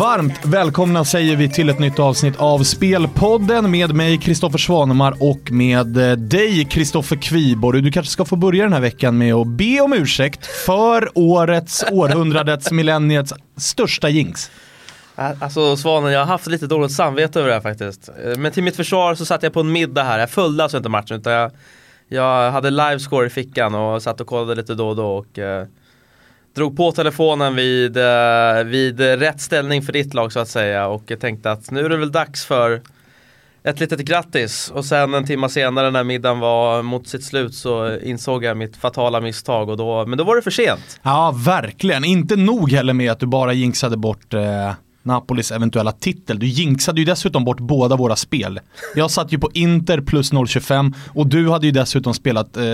Varmt välkomna säger vi till ett nytt avsnitt av Spelpodden med mig Kristoffer Svanemar och med eh, dig Kristoffer Kviborg. Du kanske ska få börja den här veckan med att be om ursäkt för årets, århundradets, millenniets största jinx. Alltså Svanen, jag har haft lite dåligt samvete över det här faktiskt. Eh, men till mitt försvar så satt jag på en middag här, jag följde alltså inte matchen utan jag, jag hade livescore i fickan och satt och kollade lite då och då och eh, drog på telefonen vid, eh, vid rätt ställning för ditt lag så att säga och tänkte att nu är det väl dags för ett litet grattis och sen en timme senare när middagen var mot sitt slut så insåg jag mitt fatala misstag och då, men då var det för sent. Ja, verkligen. Inte nog heller med att du bara jinxade bort eh Napolis eventuella titel. Du jinxade ju dessutom bort båda våra spel. Jag satt ju på Inter plus 0,25 och du hade ju dessutom spelat eh,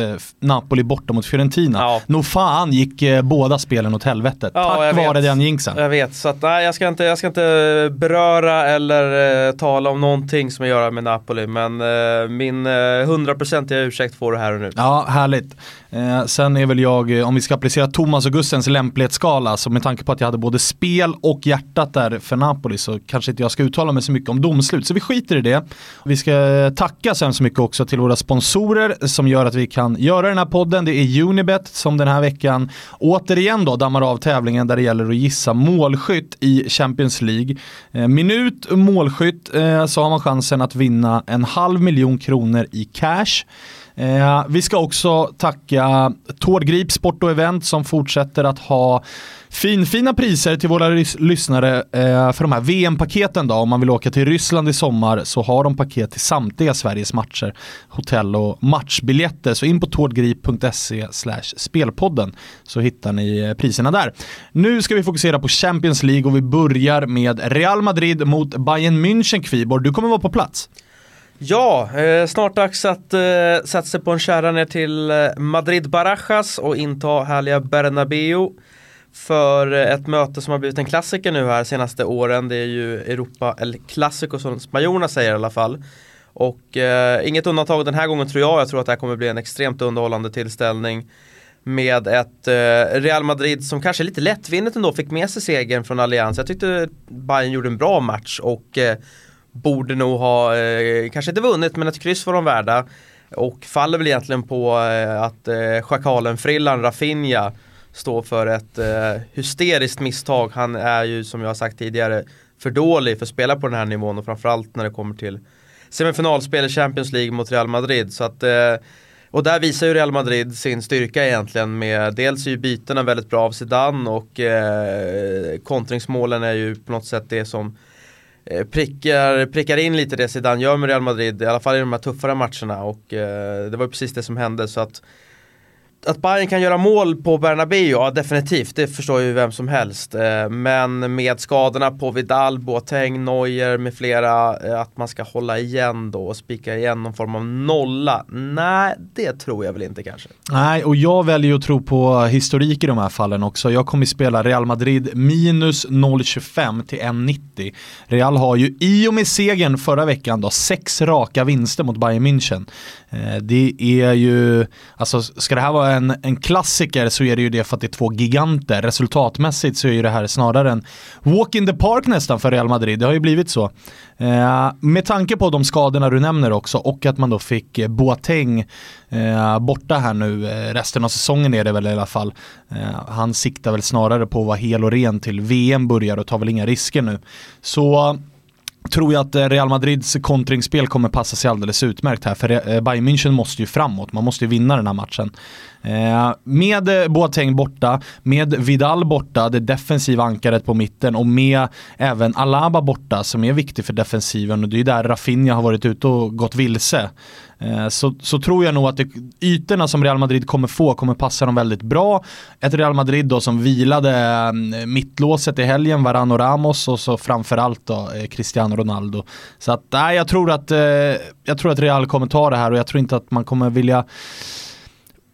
Napoli borta mot Fiorentina. Ja. Nog fan gick eh, båda spelen åt helvete. Ja, Tack vare den jinxen. Jag vet, så att, nej, jag, ska inte, jag ska inte beröra eller eh, tala om någonting som jag gör med Napoli. Men eh, min hundraprocentiga eh, ursäkt får du här och nu. Ja, härligt. Eh, sen är väl jag, eh, om vi ska applicera Thomas Gustens lämplighetsskala, så med tanke på att jag hade både spel och hjärtat där för Napoli så kanske inte jag ska uttala mig så mycket om domslut. Så vi skiter i det. Vi ska eh, tacka så hemskt mycket också till våra sponsorer som gör att vi kan göra den här podden. Det är Unibet som den här veckan återigen då dammar av tävlingen där det gäller att gissa målskytt i Champions League. Eh, minut målskytt eh, så har man chansen att vinna en halv miljon kronor i cash. Eh, vi ska också tacka Tårgrip Sport och Event som fortsätter att ha finfina priser till våra lys lyssnare eh, för de här VM-paketen då. Om man vill åka till Ryssland i sommar så har de paket till samtliga Sveriges matcher, hotell och matchbiljetter. Så in på tordgrip.se spelpodden så hittar ni eh, priserna där. Nu ska vi fokusera på Champions League och vi börjar med Real Madrid mot Bayern München Kviborg. Du kommer vara på plats. Ja, eh, snart dags att eh, sätta sig på en kärra ner till eh, Madrid Barajas och inta härliga Bernabeu för eh, ett möte som har blivit en klassiker nu här senaste åren. Det är ju Europa El Clasico som spanjorerna säger i alla fall. Och eh, inget undantag den här gången tror jag. Jag tror att det här kommer bli en extremt underhållande tillställning. Med ett eh, Real Madrid som kanske lite lättvindigt ändå fick med sig segern från Allians. Jag tyckte Bayern gjorde en bra match och eh, borde nog ha, eh, kanske inte vunnit men ett kryss var de värda. Och faller väl egentligen på eh, att eh, schakalen Frillan Rafinha står för ett eh, hysteriskt misstag. Han är ju som jag har sagt tidigare för dålig för att spela på den här nivån och framförallt när det kommer till semifinalspel i Champions League mot Real Madrid. Så att, eh, och där visar ju Real Madrid sin styrka egentligen med dels är ju bytena väldigt bra av Zidane och eh, kontringsmålen är ju på något sätt det som Eh, prickar, prickar in lite det Zidane gör med Real Madrid, i alla fall i de här tuffare matcherna och eh, det var precis det som hände så att att Bayern kan göra mål på Bernabéu, ja definitivt, det förstår ju vem som helst. Eh, men med skadorna på Vidal, Boateng, Neuer med flera, eh, att man ska hålla igen då och spika igen någon form av nolla. Nej, det tror jag väl inte kanske. Nej, och jag väljer att tro på historik i de här fallen också. Jag kommer spela Real Madrid minus 0,25 till 1,90. Real har ju i och med segern förra veckan då sex raka vinster mot Bayern München. Eh, det är ju, alltså ska det här vara en, en klassiker så är det ju det för att det är två giganter. Resultatmässigt så är ju det här snarare en walk in the park nästan för Real Madrid. Det har ju blivit så. Eh, med tanke på de skadorna du nämner också och att man då fick Boateng eh, borta här nu eh, resten av säsongen är det väl i alla fall. Eh, han siktar väl snarare på att vara hel och ren till VM börjar och tar väl inga risker nu. Så tror jag att eh, Real Madrids kontringsspel kommer passa sig alldeles utmärkt här. För eh, Bayern München måste ju framåt, man måste ju vinna den här matchen. Eh, med Boateng borta, med Vidal borta, det defensiva ankaret på mitten och med även Alaba borta som är viktig för defensiven och det är där Rafinha har varit ute och gått vilse. Eh, så, så tror jag nog att det, ytorna som Real Madrid kommer få kommer passa dem väldigt bra. Ett Real Madrid då som vilade mm, mittlåset i helgen, Varano och Ramos och så framförallt då eh, Cristiano Ronaldo. Så att nej, jag tror att, eh, jag tror att Real kommer ta det här och jag tror inte att man kommer vilja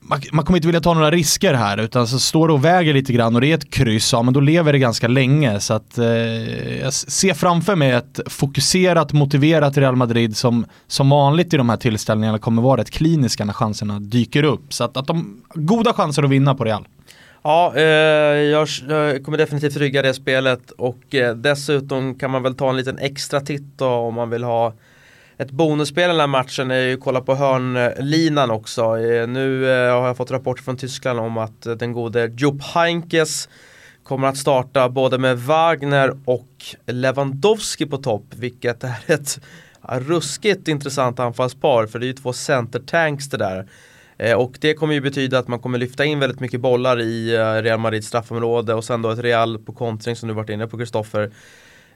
man, man, kommer inte vilja ta några risker här utan så står det och väger lite grann och det är ett kryss, ja men då lever det ganska länge. Så att eh, jag ser framför mig ett fokuserat, motiverat Real Madrid som som vanligt i de här tillställningarna kommer vara rätt kliniska när chanserna dyker upp. Så att, att de goda chanser att vinna på Real. Ja, eh, jag, jag, kommer definitivt rygga det spelet och eh, dessutom kan man väl ta en liten extra titt då, om man vill ha ett bonusspel i den här matchen är ju att kolla på hörnlinan också. Eh, nu eh, har jag fått rapporter från Tyskland om att eh, den gode Jupp Heinkes kommer att starta både med Wagner och Lewandowski på topp, vilket är ett ruskigt intressant anfallspar för det är ju två centertanks det där. Och det kommer ju betyda att man kommer lyfta in väldigt mycket bollar i Real Madrids straffområde och sen då ett Real på kontring som du varit inne på Kristoffer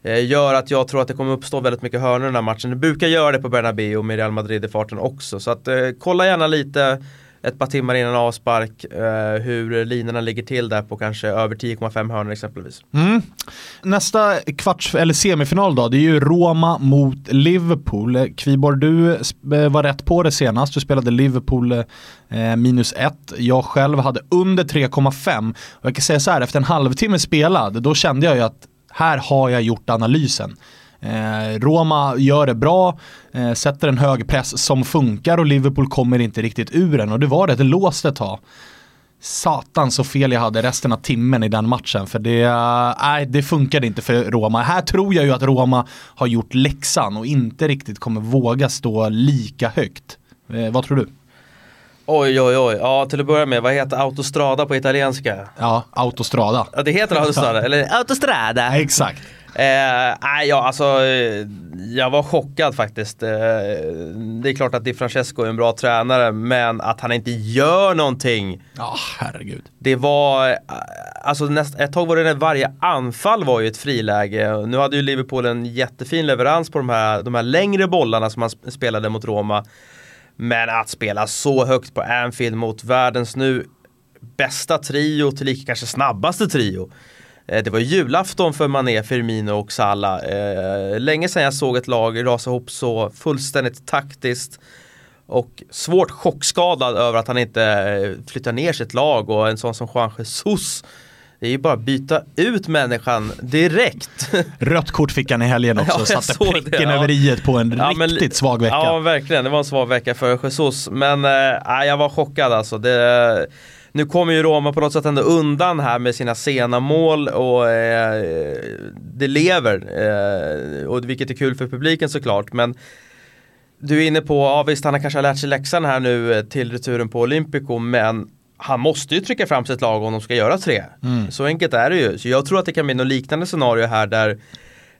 Eh, gör att jag tror att det kommer uppstå väldigt mycket hörnor i den här matchen. Det brukar göra det på Bernabéu med Real Madrid i farten också. Så att eh, kolla gärna lite ett par timmar innan avspark eh, hur linorna ligger till där på kanske över 10,5 hörnor exempelvis. Mm. Nästa kvarts eller semifinal då, det är ju Roma mot Liverpool. Kviborg, du eh, var rätt på det senast. Du spelade Liverpool eh, minus 1. Jag själv hade under 3,5. Och jag kan säga så här, efter en halvtimme spelad, då kände jag ju att här har jag gjort analysen. Eh, Roma gör det bra, eh, sätter en hög press som funkar och Liverpool kommer inte riktigt ur den och det var det, det låste ett tag. Satan så fel jag hade resten av timmen i den matchen för det, äh, det funkade inte för Roma. Här tror jag ju att Roma har gjort läxan och inte riktigt kommer våga stå lika högt. Eh, vad tror du? Oj oj oj, ja till att börja med, vad heter autostrada på italienska? Ja, autostrada. Ja det heter autostrada, eller autostrada. Exakt. Eh, ja, alltså, jag var chockad faktiskt. Eh, det är klart att Di Francesco är en bra tränare, men att han inte gör någonting. Ja, oh, herregud. Det var, eh, alltså näst, ett tag var det varje anfall var ju ett friläge. Nu hade ju Liverpool en jättefin leverans på de här, de här längre bollarna som man spelade mot Roma. Men att spela så högt på Anfield mot världens nu bästa trio, tillika kanske snabbaste trio. Eh, det var julafton för Mané, Firmino och Salah. Eh, länge sedan jag såg ett lag rasa ihop så fullständigt taktiskt och svårt chockskadad över att han inte eh, flyttar ner sitt lag och en sån som Juan Jesus det är ju bara att byta ut människan direkt. Rött kort fick han i helgen också, ja, satte pricken det, ja. över i på en ja, riktigt men, svag vecka. Ja, verkligen. Det var en svag vecka för Jesus. Men äh, jag var chockad alltså. Det, nu kommer ju Roma på något sätt ändå undan här med sina sena mål och äh, det lever. Äh, och vilket är kul för publiken såklart. Men du är inne på, ja visst han har kanske lärt sig läxan här nu till returen på Olympico men han måste ju trycka fram sitt lag om de ska göra tre. Mm. Så enkelt är det ju. Så jag tror att det kan bli något liknande scenario här där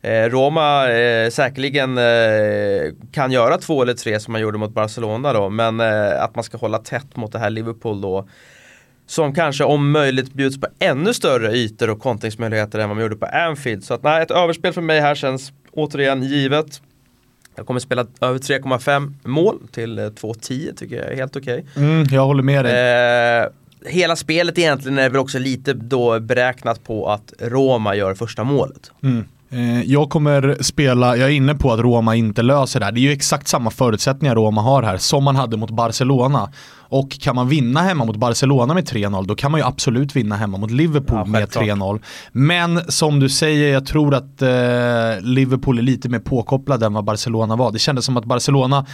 eh, Roma eh, säkerligen eh, kan göra två eller tre som man gjorde mot Barcelona då. Men eh, att man ska hålla tätt mot det här Liverpool då. Som kanske om möjligt bjuds på ännu större ytor och kontringsmöjligheter än vad man gjorde på Anfield. Så att nej, ett överspel för mig här känns återigen givet. Jag kommer spela över 3,5 mål till 2,10 eh, tycker jag är helt okej. Okay. Mm, jag håller med dig. Eh, hela spelet egentligen är väl också lite då beräknat på att Roma gör första målet. Mm. Eh, jag kommer spela, jag är inne på att Roma inte löser det här. Det är ju exakt samma förutsättningar Roma har här som man hade mot Barcelona. Och kan man vinna hemma mot Barcelona med 3-0 då kan man ju absolut vinna hemma mot Liverpool ja, med 3-0. Men som du säger, jag tror att eh, Liverpool är lite mer påkopplade än vad Barcelona var. Det kändes som att Barcelona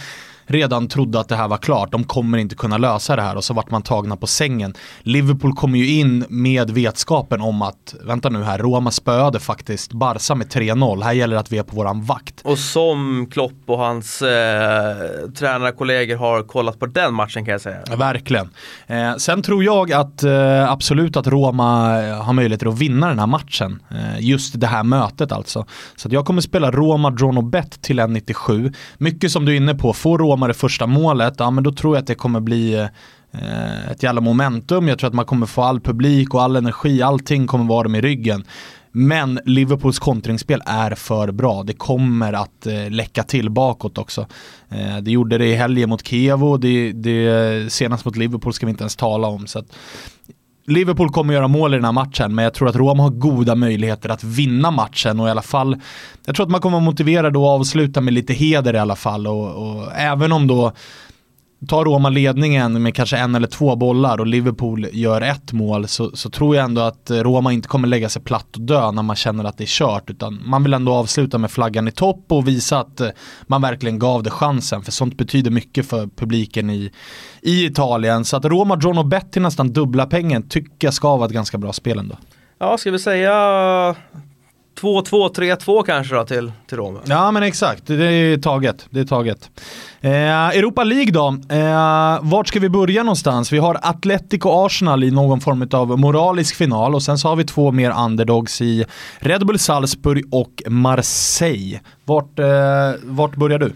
redan trodde att det här var klart. De kommer inte kunna lösa det här och så vart man tagna på sängen. Liverpool kommer ju in med vetskapen om att, vänta nu här, Roma spöade faktiskt Barca med 3-0. Här gäller det att vi är på våran vakt. Och som Klopp och hans eh, tränarkollegor har kollat på den matchen kan jag säga. Ja, verkligen. Eh, sen tror jag att eh, absolut att Roma eh, har möjligheter att vinna den här matchen. Eh, just det här mötet alltså. Så jag kommer spela Roma Drawn och Bet till 1,97. Mycket som du är inne på, får Roma Roma det första målet, ja men då tror jag att det kommer bli eh, ett jävla momentum. Jag tror att man kommer få all publik och all energi, allting kommer vara dem i ryggen. Men Liverpools kontringsspel är för bra. Det kommer att eh, läcka till bakåt också. Eh, det gjorde det i helgen mot Kievo, det, det, senast mot Liverpool ska vi inte ens tala om. Så att, Liverpool kommer göra mål i den här matchen, men jag tror att Roma har goda möjligheter att vinna matchen och i alla fall, jag tror att man kommer motivera då att avsluta med lite heder i alla fall och, och även om då tar Roma ledningen med kanske en eller två bollar och Liverpool gör ett mål så, så tror jag ändå att Roma inte kommer lägga sig platt och dö när man känner att det är kört. Utan man vill ändå avsluta med flaggan i topp och visa att eh, man verkligen gav det chansen. För sånt betyder mycket för publiken i, i Italien. Så att Roma drar nog bett till nästan dubbla pengen tycker jag ska vara ett ganska bra spel ändå. Ja, ska vi säga 2-2, 3-2 kanske då till, till Rom. Ja men exakt, det är taget. Det är taget. Eh, Europa League då, eh, vart ska vi börja någonstans? Vi har Atletico Arsenal i någon form av moralisk final och sen så har vi två mer underdogs i Red Bull Salzburg och Marseille. Vart, eh, vart börjar du?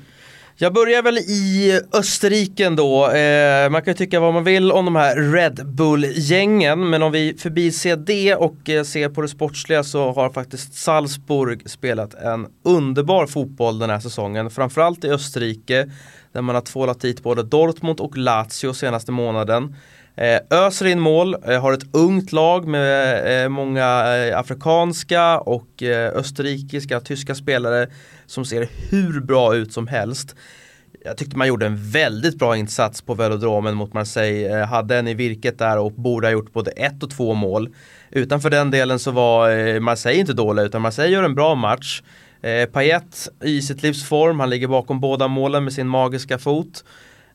Jag börjar väl i Österrike då. Eh, man kan ju tycka vad man vill om de här Red Bull-gängen. Men om vi förbiser det och eh, ser på det sportsliga så har faktiskt Salzburg spelat en underbar fotboll den här säsongen. Framförallt i Österrike där man har tvålat dit både Dortmund och Lazio senaste månaden. Eh, öser in mål, eh, har ett ungt lag med eh, många afrikanska och österrikiska, tyska spelare som ser hur bra ut som helst. Jag tyckte man gjorde en väldigt bra insats på velodromen mot Marseille. Hade en i virket där och borde ha gjort både ett och två mål. Utanför den delen så var Marseille inte dåliga utan Marseille gör en bra match. Payet i sitt livs form, han ligger bakom båda målen med sin magiska fot.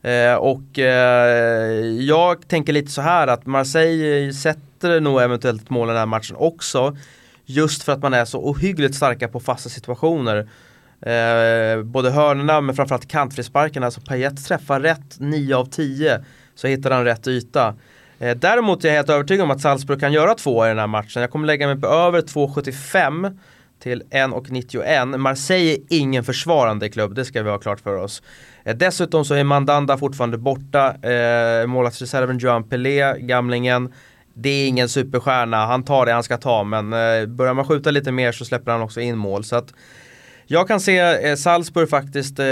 Eh, och eh, jag tänker lite så här att Marseille sätter nog eventuellt mål i den här matchen också. Just för att man är så ohyggligt starka på fasta situationer. Eh, både hörnorna men framförallt kantfrisparkarna, alltså Payet träffar rätt 9 av 10 så hittar han rätt yta. Eh, däremot är jag helt övertygad om att Salzburg kan göra två i den här matchen. Jag kommer lägga mig på över 2,75 till 1,91. Marseille är ingen försvarande klubb, det ska vi ha klart för oss. Eh, dessutom så är Mandanda fortfarande borta. Eh, Målvaktsreserven Joan Pelé, gamlingen. Det är ingen superstjärna, han tar det han ska ta men eh, börjar man skjuta lite mer så släpper han också in mål. Så att jag kan se eh, Salzburg faktiskt eh,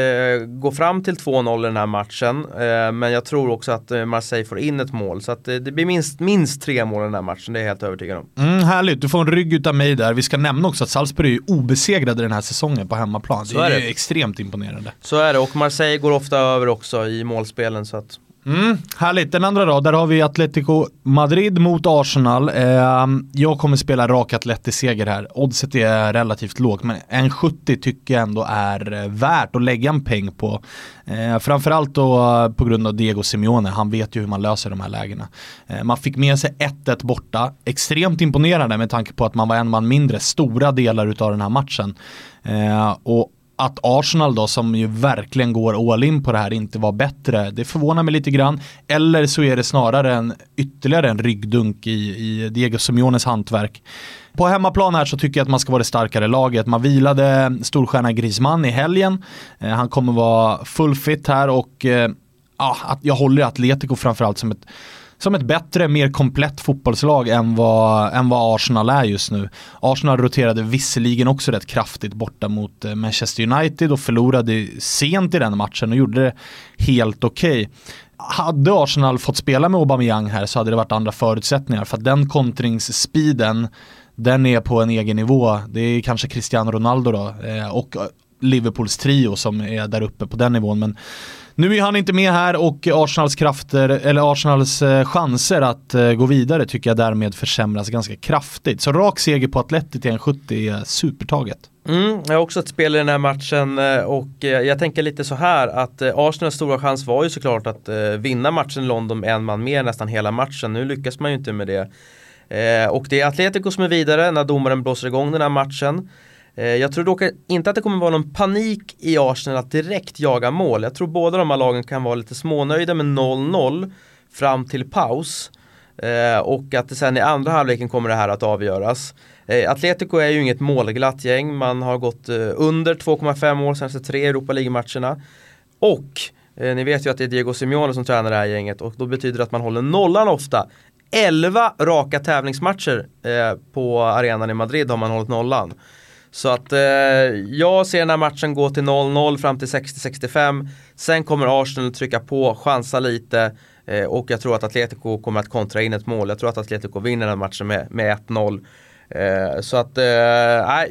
gå fram till 2-0 i den här matchen. Eh, men jag tror också att Marseille får in ett mål. Så att, det blir minst, minst tre mål i den här matchen, det är jag helt övertygad om. Mm, härligt, du får en rygg utav mig där. Vi ska nämna också att Salzburg är obesegrade den här säsongen på hemmaplan. Så det är, är det. extremt imponerande. Så är det, och Marseille går ofta över också i målspelen. Så att Mm, härligt, den andra då, där har vi Atletico Madrid mot Arsenal. Eh, jag kommer spela rak Atleti-seger här. Oddset är relativt lågt, men 1,70 tycker jag ändå är eh, värt att lägga en peng på. Eh, framförallt då eh, på grund av Diego Simeone, han vet ju hur man löser de här lägena. Eh, man fick med sig 1-1 borta, extremt imponerande med tanke på att man var en man mindre stora delar utav den här matchen. Eh, och att Arsenal då som ju verkligen går all in på det här inte var bättre, det förvånar mig lite grann. Eller så är det snarare en ytterligare en ryggdunk i, i Diego Simeones hantverk. På hemmaplan här så tycker jag att man ska vara det starkare laget. Man vilade storstjärna Griezmann i helgen. Eh, han kommer vara full fit här och eh, ah, ja, jag håller Atletico framförallt som ett som ett bättre, mer komplett fotbollslag än vad, än vad Arsenal är just nu. Arsenal roterade visserligen också rätt kraftigt borta mot eh, Manchester United och förlorade sent i den matchen och gjorde det helt okej. Okay. Hade Arsenal fått spela med Aubameyang här så hade det varit andra förutsättningar för att den kontringsspeeden den är på en egen nivå. Det är kanske Cristiano Ronaldo då eh, och Liverpools trio som är där uppe på den nivån. Men nu är han inte med här och Arsenals krafter, eller Arsenals eh, chanser att eh, gå vidare tycker jag därmed försämras ganska kraftigt. Så rak seger på Atleti till 1,70 är supertaget. Mm, jag har också ett spel i den här matchen eh, och jag tänker lite så här att Arsenals stora chans var ju såklart att vinna matchen i London med en man mer nästan hela matchen. Nu lyckas man ju inte med det. och det är Atletico som är vidare när domaren blåser igång den här matchen. Eh, jag tror dock inte att det kommer vara någon panik i Arsenal att direkt jaga mål. Jag tror båda de här lagen kan vara lite smånöjda med 0-0 fram till paus. Eh, och att det sen i andra halvleken kommer det här att avgöras. Eh, Atletico är ju inget målglatt gäng. Man har gått under 2,5 mål senaste tre Europa League-matcherna. Och ni vet ju att det är Diego Simeone som tränar det här gänget och då betyder det att man håller nollan ofta. 11 raka tävlingsmatcher på arenan i Madrid har man hållit nollan. Så att eh, jag ser den här matchen gå till 0-0 fram till 60-65. Sen kommer Arsenal trycka på, chansa lite eh, och jag tror att Atletico kommer att kontra in ett mål. Jag tror att Atletico vinner den här matchen med, med 1-0. Eh, så att, eh,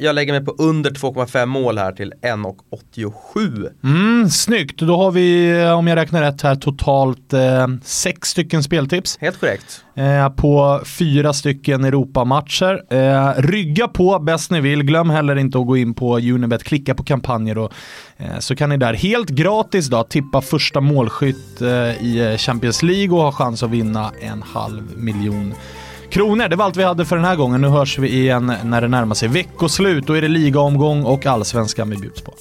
jag lägger mig på under 2,5 mål här till 1,87. Mm, snyggt, då har vi om jag räknar rätt här totalt eh, sex stycken speltips. Helt korrekt. Eh, på fyra stycken Europamatcher. Eh, rygga på bäst ni vill, glöm heller inte att gå in på Unibet, klicka på kampanjer och eh, så kan ni där helt gratis då tippa första målskytt eh, i Champions League och ha chans att vinna en halv miljon kronor. Det var allt vi hade för den här gången. Nu hörs vi igen när det närmar sig veckoslut. Då är det ligaomgång och allsvenskan vi bjuds på.